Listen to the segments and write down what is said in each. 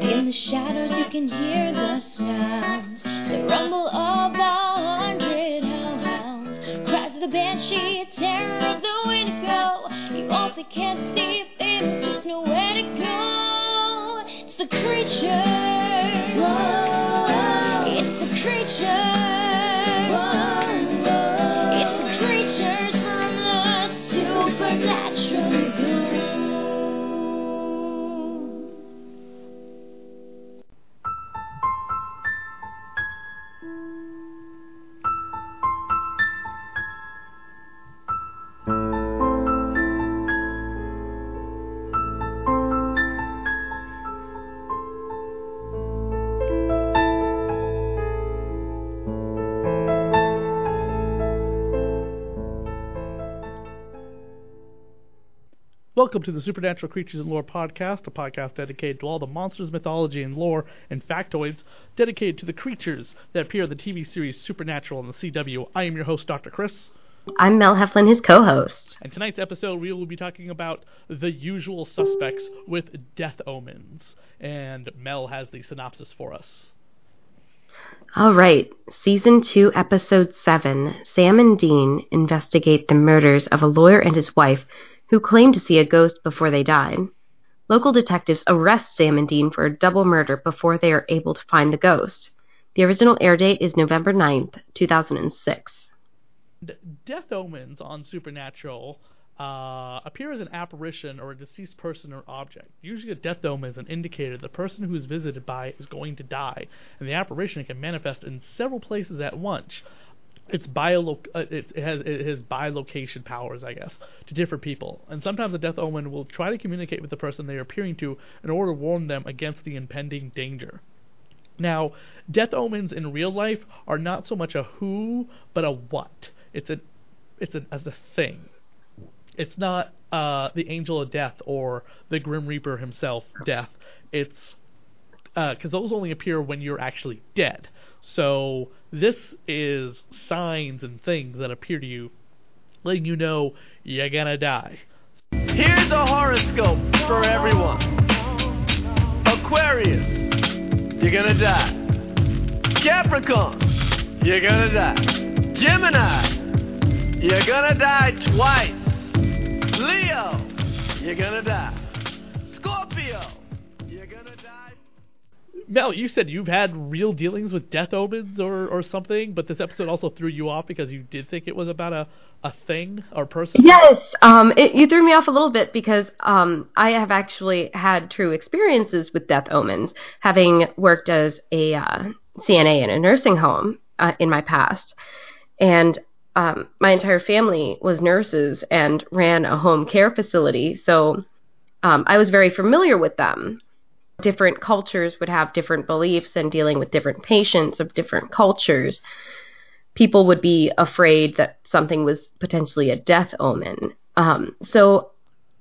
In the shadows you can hear the Welcome to the Supernatural Creatures and Lore podcast, a podcast dedicated to all the monsters, mythology, and lore and factoids dedicated to the creatures that appear in the TV series Supernatural on the CW. I am your host, Dr. Chris, I'm Mel Heflin, his co-host. and tonight's episode we will be talking about the usual suspects with death omens. And Mel has the synopsis for us. All right, season two, episode seven. Sam and Dean investigate the murders of a lawyer and his wife who claim to see a ghost before they died. Local detectives arrest Sam and Dean for a double murder before they are able to find the ghost. The original air date is November 9th, 2006. D- death omens on Supernatural uh, appear as an apparition or a deceased person or object. Usually, a death omen is an indicator the person who is visited by is going to die, and the apparition can manifest in several places at once. It's bio uh, it, it has it has bilocation powers, I guess, to different people. And sometimes a death omen will try to communicate with the person they are appearing to in order to warn them against the impending danger. Now, death omens in real life are not so much a who, but a what. It's a, it's a, as a thing. It's not uh, the angel of death or the grim reaper himself, death. It's because those only appear when you're actually dead. So this is signs and things that appear to you, letting you know you're gonna die. Here's a horoscope for everyone. Aquarius, you're gonna die. Capricorn, you're gonna die. Gemini, you're gonna die twice. Leo, you're gonna die. Mel, you said you've had real dealings with death omens or, or something, but this episode also threw you off because you did think it was about a, a thing or person. Yes, um, it, you threw me off a little bit because um, I have actually had true experiences with death omens, having worked as a uh, CNA in a nursing home uh, in my past, and um, my entire family was nurses and ran a home care facility, so um, I was very familiar with them. Different cultures would have different beliefs, and dealing with different patients of different cultures, people would be afraid that something was potentially a death omen. Um, so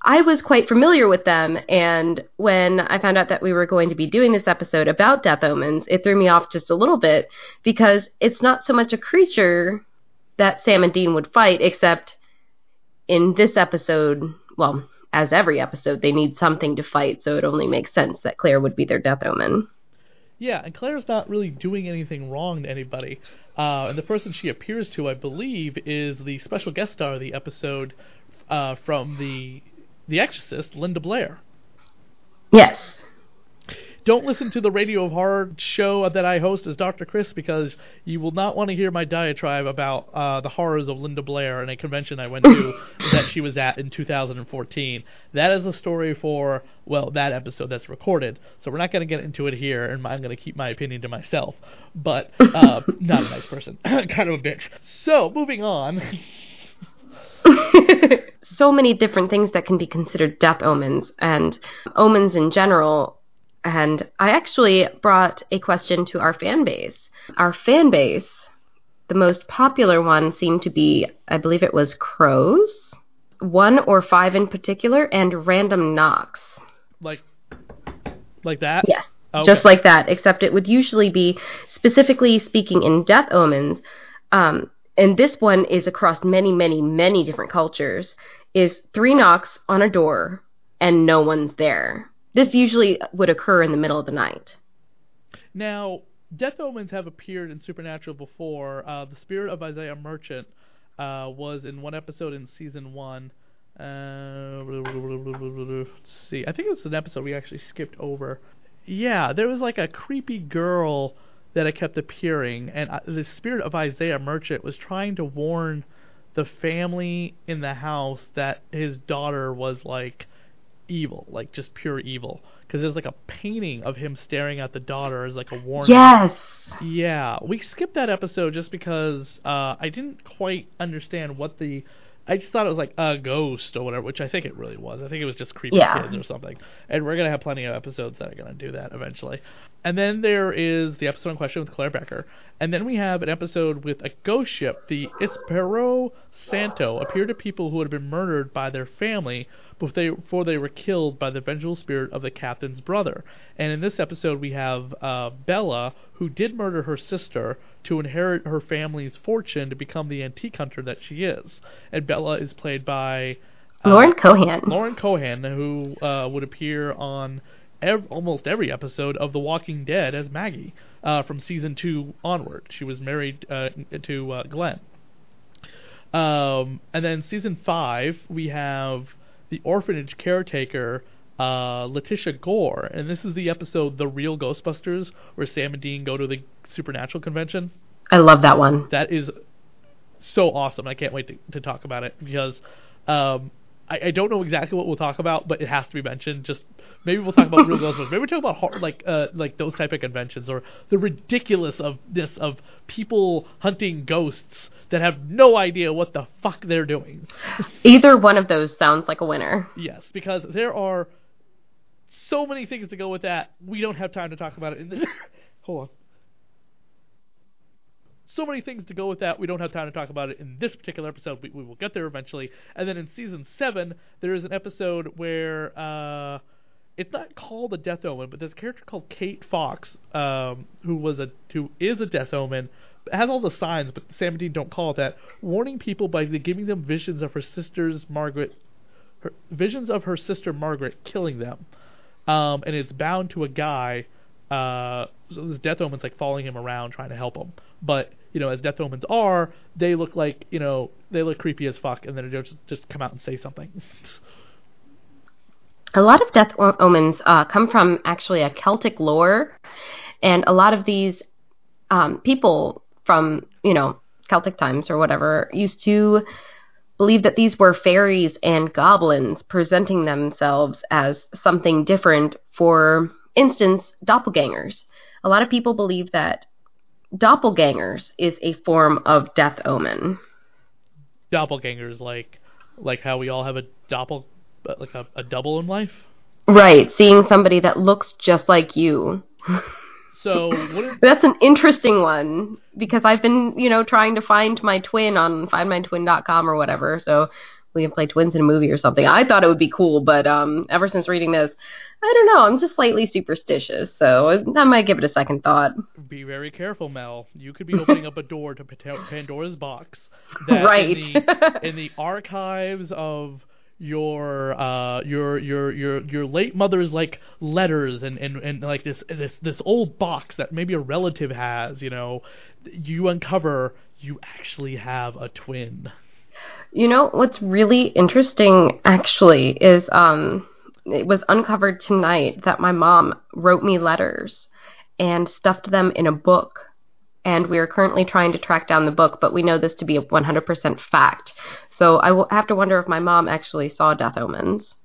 I was quite familiar with them, and when I found out that we were going to be doing this episode about death omens, it threw me off just a little bit because it's not so much a creature that Sam and Dean would fight, except in this episode, well, as every episode, they need something to fight, so it only makes sense that Claire would be their death omen. Yeah, and Claire's not really doing anything wrong to anybody. Uh, and the person she appears to, I believe, is the special guest star of the episode uh, from the The Exorcist, Linda Blair. Yes. Don't listen to the Radio of Horror show that I host as Dr. Chris because you will not want to hear my diatribe about uh, the horrors of Linda Blair and a convention I went to that she was at in 2014. That is a story for, well, that episode that's recorded. So we're not going to get into it here, and I'm going to keep my opinion to myself. But, uh, not a nice person. kind of a bitch. So, moving on. so many different things that can be considered death omens, and omens in general And I actually brought a question to our fan base. Our fan base, the most popular one seemed to be, I believe it was crows, one or five in particular, and random knocks. Like, like that. Yes. Okay. Just like that, except it would usually be specifically speaking in death omens. Um, and this one is across many, many, many different cultures. Is three knocks on a door and no one's there. This usually would occur in the middle of the night. Now, death omens have appeared in Supernatural before. Uh, the spirit of Isaiah Merchant uh, was in one episode in season one. Uh, let's see. I think it was an episode we actually skipped over. Yeah, there was like a creepy girl that it kept appearing, and uh, the spirit of Isaiah Merchant was trying to warn the family in the house that his daughter was like evil, like just pure evil. Because there's like a painting of him staring at the daughter as like a warning. Yes. Yeah, we skipped that episode just because uh, I didn't quite understand what the. I just thought it was like a ghost or whatever, which I think it really was. I think it was just creepy Yeah. kids or something. And we're gonna have plenty of episodes that are gonna do that eventually. And then there is the episode in question with Claire Becker, and then we have an episode with a ghost ship. The Espero Santo appear to people who had been murdered by their family before they, were killed by the vengeful spirit of the captain's brother. And in this episode, we have uh, Bella, who did murder her sister to inherit her family's fortune to become the antique hunter that she is. And Bella is played by uh, Lauren Cohan. Lauren Cohan, who uh, would appear on ev- almost every episode of The Walking Dead as Maggie uh, from season two onward. She was married uh, to uh, Glenn. Um, and then season five, we have the orphanage caretaker, uh, Letitia Gore, and this is the episode "The Real Ghostbusters," where Sam and Dean go to the Supernatural convention. I love that one. That is so awesome. I can't wait to, to talk about it because um, I, I don't know exactly what we'll talk about, but it has to be mentioned. Just maybe we'll talk about real Ghostbusters. Maybe we'll talk about hor- like uh, like those type of conventions or the ridiculous of this of people hunting ghosts that have no idea what the fuck they're doing. Either one of those sounds like a winner. yes, because there are so many things to go with that. We don't have time to talk about it. In this. Hold on. So many things to go with that. We don't have time to talk about it in this particular episode. We, we will get there eventually. And then in season seven, there is an episode where uh, it's not called a Death Omen, but there's a character called Kate Fox, um, who was a who is a Death Omen. Has all the signs, but Sam and Dean don't call it that. Warning people by giving them visions of her sister's Margaret, her, visions of her sister Margaret killing them um, and it's bound to a guy. Uh, so this death omen's like following him around, trying to help him. But you know, as death omens are, they look like you know they look creepy as fuck, and then they just just come out and say something. A lot of death omens uh, come from actually a Celtic lore, and a lot of these um, people from you know Celtic times or whatever used to believe that these were fairies and goblins presenting themselves as something different. For instance, doppelgangers. A lot of people believe that doppelgangers is a form of death omen. Doppelgangers, like like how we all have a doppel, like a, a double in life. Right, seeing somebody that looks just like you. So what? Are, That's an interesting one because I've been, you know, trying to find my twin on findmytwin.com or whatever. So we can play twins in a movie or something. I thought it would be cool, but um, ever since reading this, I don't know. I'm just slightly superstitious, so I might give it a second thought. be very careful, Mel. You could be opening up a door to Pandora's box. That Right. In the, in the archives of your uh your your your your late mother's like letters and and and like this this this old box that maybe a relative has you know you uncover you actually have a twin You know what's really interesting actually is um it was uncovered tonight that my mom wrote me letters and stuffed them in a book and we are currently trying to track down the book but we know this to be a 100% fact. So I will have to wonder if my mom actually saw Death Omens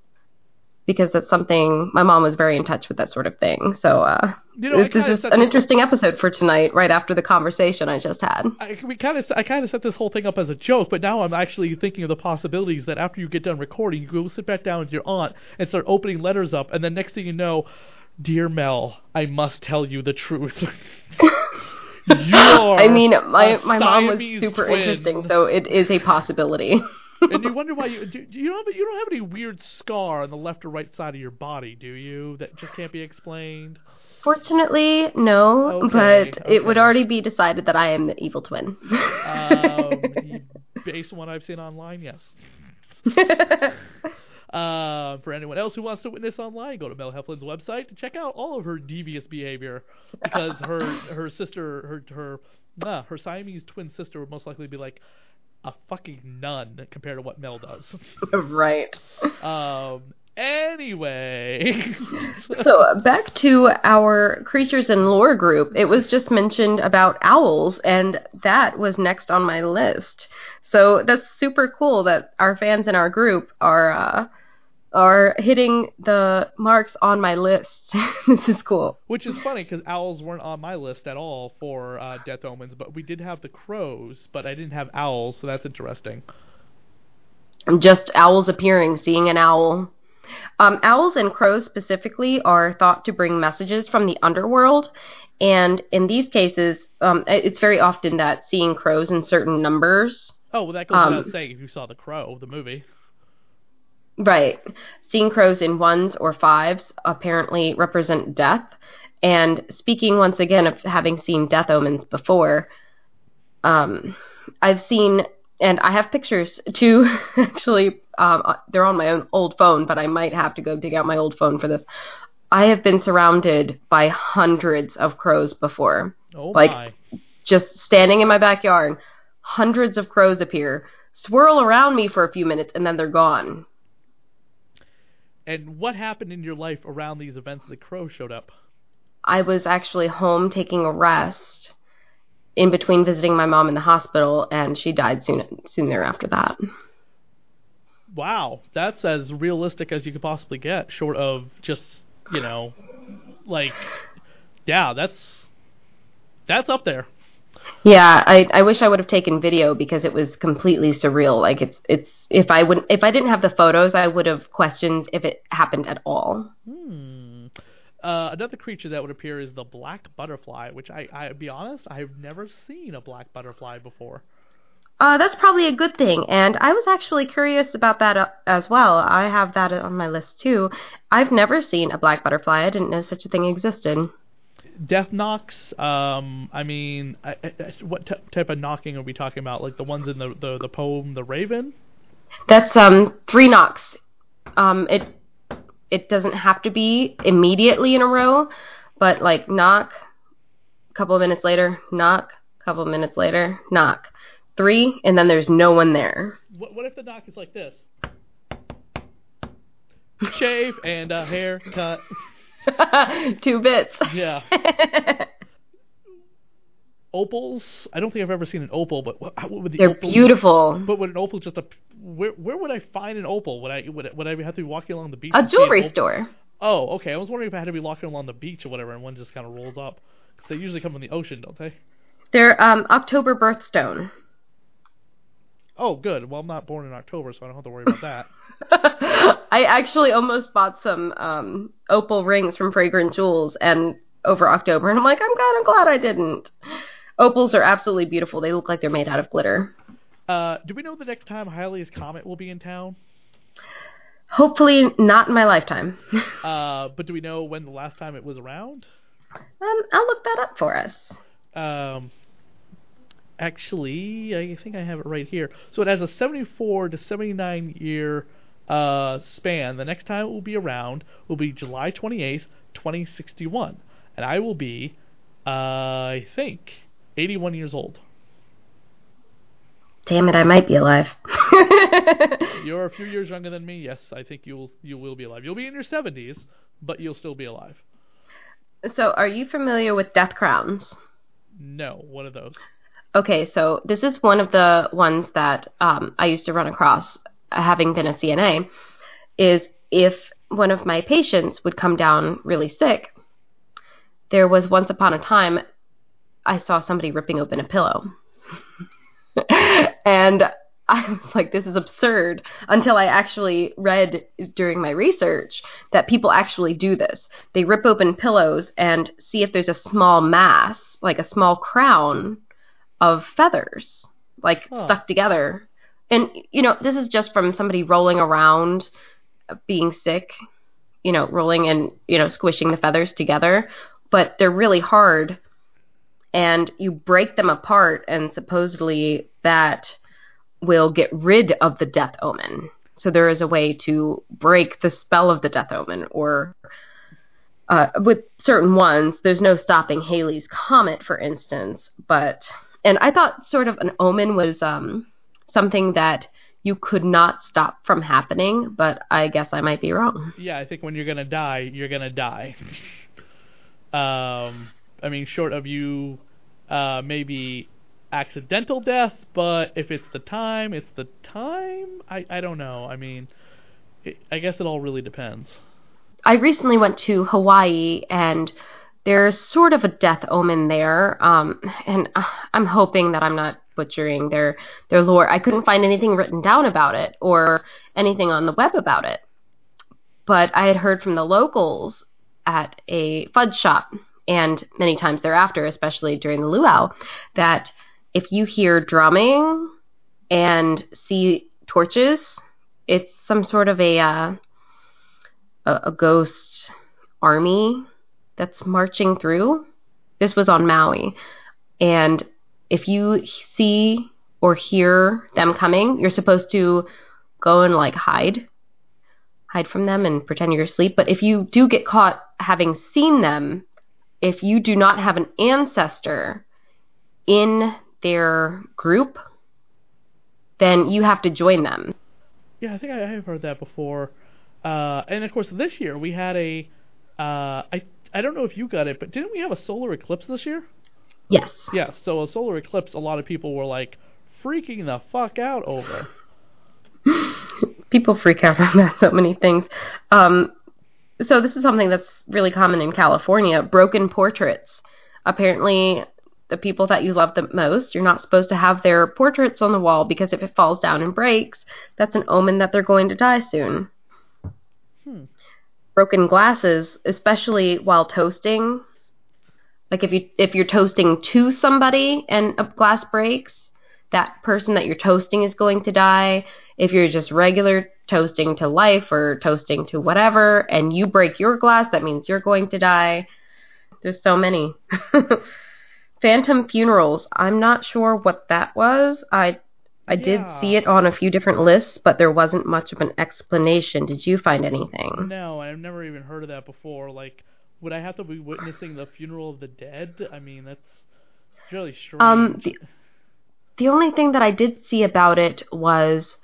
because that's something my mom was very in touch with that sort of thing. So uh You know, this is an interesting episode for tonight right after the conversation I just had. I, we kind of I kind of set this whole thing up as a joke, but now I'm actually thinking of the possibilities that after you get done recording, you go sit back down with your aunt and start opening letters up, and then next thing you know, Dear Mel, I must tell you the truth. you are I mean, my my mom was super twin. interesting, so it is a possibility. and you wonder why you do, you don't have, you don't have any weird scar on the left or right side of your body, do you? That just can't be explained. Fortunately, no, Okay, but it would already be decided that I am the evil twin. Um, based on what I've seen online, yes. Uh, for anyone else who wants to witness online, go to Mel Heflin's website to check out all of her devious behavior because her her sister her her nah, her Siamese twin sister would most likely be like a fucking nun compared to what Mel does. right. Um. Anyway. So back to our creatures and lore group. It was just mentioned about owls, and that was next on my list. So that's super cool that our fans in our group are uh, are hitting the marks on my list. this is cool. Which is funny because owls weren't on my list at all for uh, Death Omens, but we did have the crows, but I didn't have owls, so that's interesting. Just owls appearing, seeing an owl. Um, owls and crows specifically are thought to bring messages from the underworld, and in these cases, um, it's very often that seeing crows in certain numbers Oh, well, that goes Um, without saying if you saw The Crow, the movie. Right. Seeing crows in ones or fives apparently represent death. And speaking once again of having seen death omens before, um, I've seen, and I have pictures too, actually, um, uh, they're on my own old phone, but I might have to go dig out my old phone for this. I have been surrounded by hundreds of crows before. Oh, Like- my. Just standing in my backyard, hundreds of crows appear, swirl around me for a few minutes, and then they're gone. And what happened in your life around these events that Crow showed up? I was actually home taking a rest in between visiting my mom in the hospital, and she died soon soon thereafter that. Wow, that's as realistic as you could possibly get, short of just, you know, like, yeah, that's that's up there. Yeah, I I wish I would have taken video because it was completely surreal. Like it's it's if I wouldn't if I didn't have the photos, I would have questioned if it happened at all. Hmm. Uh, another creature that would appear is the black butterfly, which I, I be honest, I've never seen a black butterfly before. Uh, that's probably a good thing, and I was actually curious about that uh, as well. I have that on my list too. I've never seen a black butterfly. I didn't know such a thing existed. Death knocks. Um, I mean, I, I, what t- type of knocking are we talking about? Like the ones in the the, the poem, The Raven? That's um three knocks. Um it it doesn't have to be immediately in a row, but like knock, a couple of minutes later, knock, couple of minutes later, knock. Three, and then there's no one there. What what if the knock is like this? Shave and a haircut. Two bits. Yeah. Opals. I don't think I've ever seen an opal, but what, what would the They're opal beautiful. But would an opal just a where where would I find an opal? Would I would, would I have to be walking along the beach? A and see an jewelry store. Oh, okay. I was wondering if I had to be walking along the beach or whatever, and one just kind of rolls up. 'Cause they usually come from the ocean, don't they? They're um October birthstone. Oh, good. Well, I'm not born in October, so I don't have to worry about that. I actually almost bought some um, opal rings from Fragrant Jewels and over October, and I'm like, I'm kind of glad I didn't. Opals are absolutely beautiful. They look like they're made out of glitter. Uh, do we know the next time Halley's Comet will be in town? Hopefully, not in my lifetime. Uh, but do we know when the last time it was around? um, I'll look that up for us. Um, actually, I think I have it right here. So it has a 74 to 79 year uh, span. The next time it will be around will be July 28th, 2061, and I will be, uh, I think, 81 years old. Damn it, I might be alive. You're a few years younger than me. Yes, I think you will. You will be alive. You'll be in your 70s, but you'll still be alive. so, are you familiar with death crowns? No, one of those. Okay, so this is one of the ones that um, I used to run across, uh, having been a CNA, is if one of my patients would come down really sick, there was once upon a time I saw somebody ripping open a pillow. and I was like, this is absurd until I actually read during my research that people actually do this. They rip open pillows and see if there's a small mass, like a small crown of feathers, like Huh. stuck together. And, you know, this is just from somebody rolling around, being sick, you know, rolling and, you know, squishing the feathers together. But they're really hard and you break them apart, and supposedly that will get rid of the death omen. So there is a way to break the spell of the death omen, or uh, with certain ones, there's no stopping Halley's comet, for instance. But and I thought sort of an omen was um, something that you could not stop from happening, but I guess I might be wrong. Yeah, I think when you're gonna die, you're gonna die. um, I mean, short of you, uh, maybe accidental death, but if it's the time, it's the time. I I don't know. I mean, it, I guess it all really depends. I recently went to Hawaii and there's sort of a death omen there. Um, and uh, I'm hoping that I'm not butchering their their lore. I couldn't find anything written down about it or anything on the web about it. But I had heard from the locals at a fudge shop and many times thereafter, especially during the luau, that if you hear drumming and see torches, it's some sort of a uh, a, a ghost army that's marching through. This was on Maui. And if you see or hear them coming, you're supposed to go and like hide. Hide from them and pretend you're asleep. But if you do get caught having seen them, if you do not have an ancestor in their group, then you have to join them. Yeah, I think I have heard that before. Uh, and of course, this year we had a. Uh, I I don't know if you got it, but didn't we have a solar eclipse this year? Yes. Yes. So a solar eclipse, a lot of people were like freaking the fuck out over. people freak out about so many things. Um, so this is something that's really common in California: broken portraits. Apparently, the people that you love the most, you're not supposed to have their portraits on the wall because if it falls down and breaks, that's an omen that they're going to die soon. Hmm. Broken glasses, especially while toasting. Like if you if you're toasting to somebody and a glass breaks, that person that you're toasting is going to die. If you're just regular toasting to life or toasting to whatever and you break your glass, that means you're going to die. There's so many. Phantom funerals. I'm not sure what that was. I I did Yeah. see it on a few different lists, but there wasn't much of an explanation. Did you find anything? No, I've never even heard of that before. Like, would I have to be witnessing the funeral of the dead? I mean, that's really strange. Um, the the only thing that I did see about it was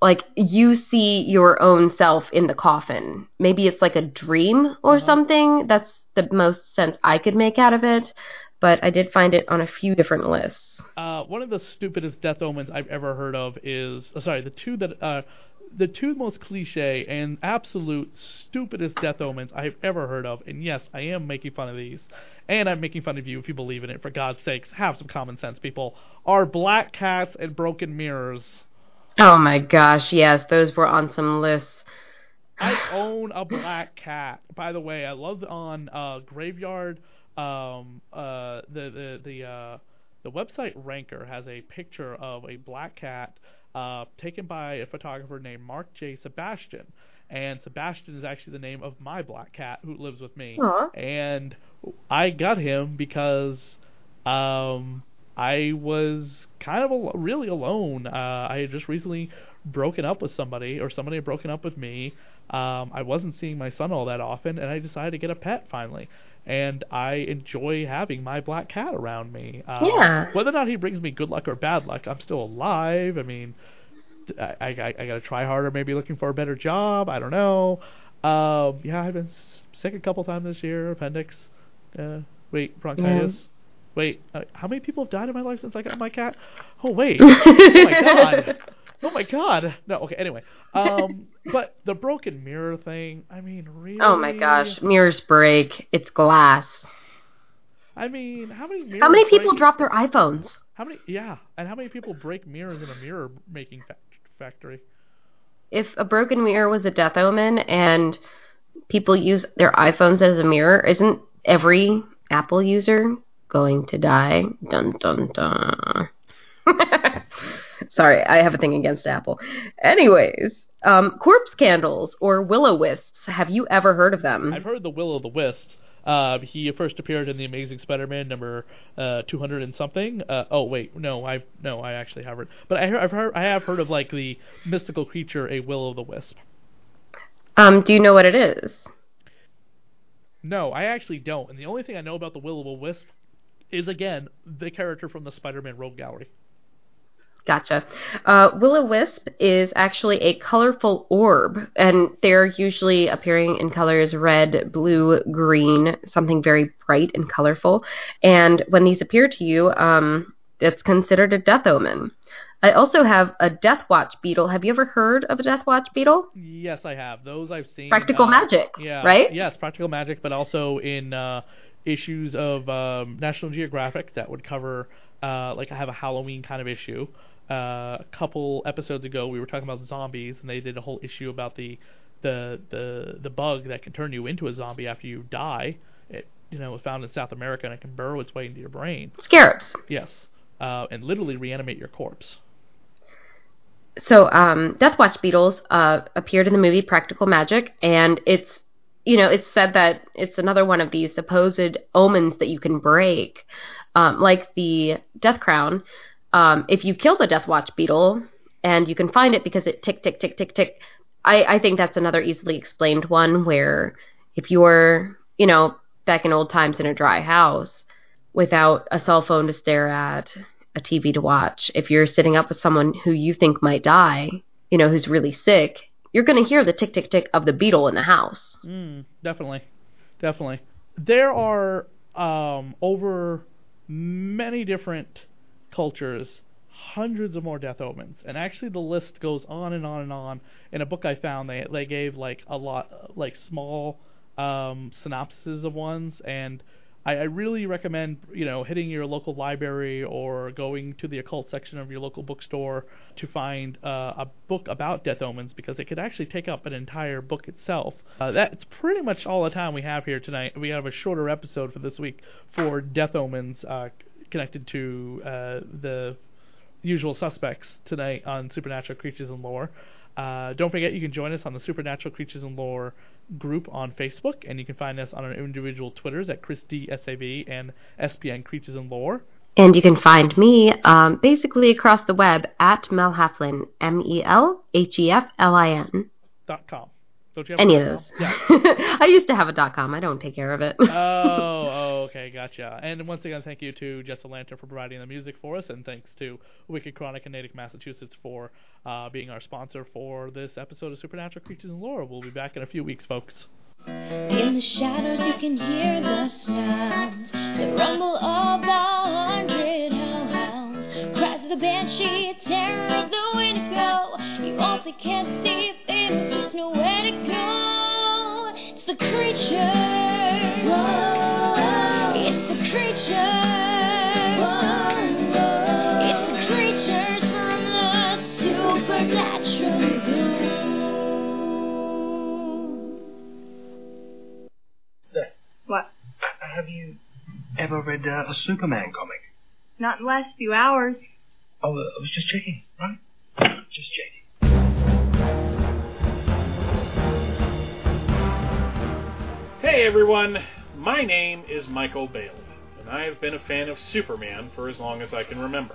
like you see your own self in the coffin. Maybe it's like a dream or Uh-huh. something. That's the most sense I could make out of it. But I did find it on a few different lists. Uh, one of the stupidest death omens I've ever heard of is uh, sorry, the two that uh, the two most cliche and absolute stupidest death omens I've ever heard of. And yes, I am making fun of these, and I'm making fun of you if you believe in it. For God's sakes, have some common sense, people. Are black cats and broken mirrors. Oh my gosh, yes, those were on some lists. I own a black cat. By the way, I love on uh, Graveyard. Um, uh, the the the uh, the website Ranker has a picture of a black cat uh, taken by a photographer named Mark J. Sebastian, and Sebastian is actually the name of my black cat who lives with me. Aw. And I got him because um, I was kind of al- really alone. Uh, I had just recently broken up with somebody, or somebody had broken up with me. Um, I wasn't seeing my son all that often, and I decided to get a pet finally. And I enjoy having my black cat around me. Uh, Yeah. Whether or not he brings me good luck or bad luck, I'm still alive. I mean, I, I, I I gotta try harder, maybe looking for a better job. I don't know. Um, yeah, I've been sick a couple times this year. Appendix. Uh, wait, bronchitis. Wait, uh, how many people have died in my life since I got my cat? Oh wait. oh my god. Oh my god. No, okay. Anyway, um, but the broken mirror thing. I mean, really. Oh my gosh, mirrors break. It's glass. I mean, how many mirrors How many people break, drop their iPhones? How many? Yeah, and how many people break mirrors in a mirror making fa- factory? If a broken mirror was a death omen and people use their iPhones as a mirror, isn't every Apple user going to die? Dun dun dun. Sorry, I have a thing against Apple. Anyways, um, corpse candles or willow wisps. Have you ever heard of them? I've heard the Will of the Wisps. Uh, he first appeared in the Amazing Spider-Man number uh, 200 and something. Uh, oh wait, no, I no, I actually haven't. But I, I've heard I have heard of like the mystical creature, a Will of the Wisp. Um, do you know what it is? No, I actually don't. And the only thing I know about the Will of the Wisp is again the character from the Spider-Man Rogue Gallery. Gotcha. Uh, Will Wisp is actually a colorful orb, and they're usually appearing in colors red, blue, green, something very bright and colorful. And when these appear to you, um, it's considered a death omen. I also have a Death Watch beetle. Have you ever heard of a Death Watch beetle? Yes, I have. Those I've seen. Practical uh, magic, Yeah. right? Yes, practical magic, but also in uh, issues of um, National Geographic that would cover, uh, like I have a Halloween kind of issue. Uh, a couple episodes ago, we were talking about zombies, and they did a whole issue about the the the the bug that can turn you into a zombie after you die. It you know was found in South America and it can burrow its way into your brain. Scarabs. Yes, uh, and literally reanimate your corpse. so um, Death Watch beetles uh, appeared in the movie Practical Magic, and it's you know it's said that it's another one of these supposed omens that you can break, um, like the Death Crown. Um, if you kill the Death Watch beetle and you can find it because it tick tick tick tick tick, I, I think that's another easily explained one where if you're you know back in old times in a dry house without a cell phone to stare at a TV to watch. If you're sitting up with someone who you think might die, you know, who's really sick, you're going to hear the tick tick tick of the beetle in the house. Mm, definitely, definitely. There are um, over many different cultures, hundreds of more death omens, and actually the list goes on and on and on. In a book I found, they they gave like a lot, like small um, synopses of ones, and I, I really recommend you know hitting your local library or going to the occult section of your local bookstore to find uh, a book about death omens because it could actually take up an entire book itself. Uh, that's pretty much all the time we have here tonight. We have a shorter episode for this week for death omens uh, connected to uh, the usual suspects tonight on Supernatural Creatures and Lore. Uh, don't forget you can join us on the Supernatural Creatures and Lore group on Facebook, and you can find us on our individual Twitters at ChrisDSAV and SPN Creatures and Lore. And you can find me um, basically across the web at Mel Heflin, M E L H E F L I N. Dot com. Don't you have Any a of those. Yeah. I used to have a dot com. I don't take care of it. oh, oh, okay, gotcha. And once again, thank you to Jessa Lantern for providing the music for us, and thanks to Wicked Chronic in Natick, Massachusetts for uh, being our sponsor for this episode of Supernatural Creatures and Lore. We'll be back in a few weeks, folks. In the shadows you can hear the sounds, the rumble of a hundred hellhounds, cries of the banshee, terror of the windigo. You all they can't see, baby, just know where to go. It's the creature. Whoa. It's the creature. Whoa. It's the creatures from the supernatural zoo. Steph, What? have you ever read uh, a Superman comic? Not in the last few hours. Oh, uh, I was just checking, right? Just checking. Hey everyone, my name is Michael Bailey, and I have been a fan of Superman for as long as I can remember.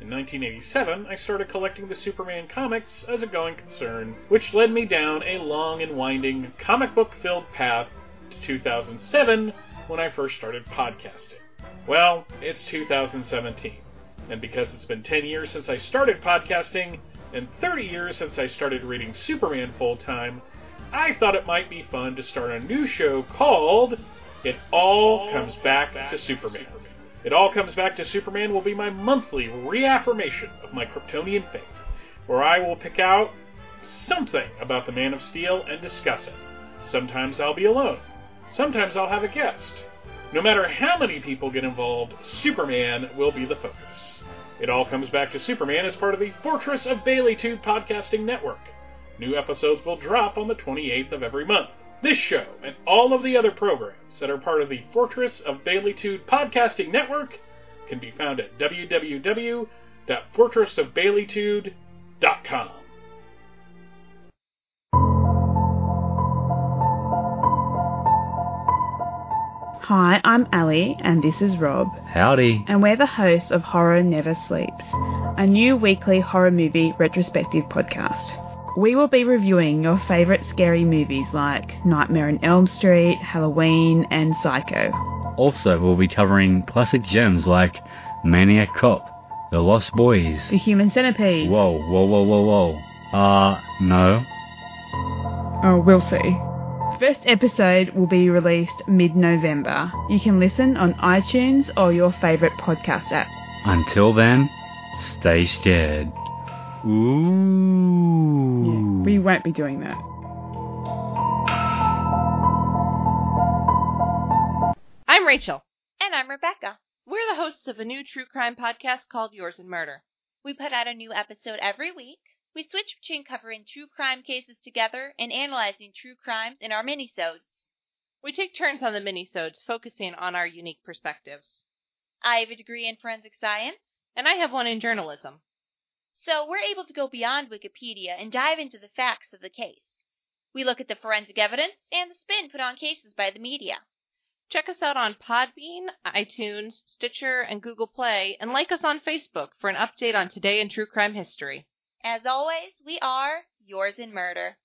In 1987, I started collecting the Superman comics as a going concern, which led me down a long and winding comic book filled path to 2007 when I first started podcasting. Well, it's 2017, and because it's been 10 years since I started podcasting, and 30 years since I started reading Superman full time, I thought it might be fun to start a new show called It All Comes Back to Superman. It All Comes Back to Superman will be my monthly reaffirmation of my Kryptonian faith, where I will pick out something about the Man of Steel and discuss it. Sometimes I'll be alone. Sometimes I'll have a guest. No matter how many people get involved, Superman will be the focus. It all comes back to Superman as part of the Fortress of Baileytude podcasting network. New episodes will drop on the 28th of every month. This show and all of the other programs that are part of the Fortress of Baileytude podcasting network can be found at www.fortressofbaileytude.com. Hi, I'm Ali, and this is Rob, Howdy. and we're the hosts of Horror Never Sleeps, a new weekly horror movie retrospective podcast. We will be reviewing your favourite scary movies like Nightmare on Elm Street, Halloween, and Psycho. Also, we'll be covering classic gems like Maniac Cop, The Lost Boys. The Human Centipede. Whoa, whoa, whoa, whoa, whoa. Uh, no. Oh, we'll see. First episode will be released mid November. You can listen on iTunes or your favourite podcast app. Until then, stay scared. Ooh. Yeah, we won't be doing that. I'm Rachel. And I'm Rebecca. We're the hosts of a new true crime podcast called Yours in Murder. We put out a new episode every week. We switch between covering true crime cases together and analyzing true crimes in our minisodes. We take turns on the minisodes, focusing on our unique perspectives. I have a degree in forensic science, And I have one in journalism. So we're able to go beyond Wikipedia and dive into the facts of the case. We look at the forensic evidence and the spin put on cases by the media. Check us out on Podbean, iTunes, Stitcher, and Google Play, and like us on Facebook for an update on today in true crime history. As always, we are yours in murder.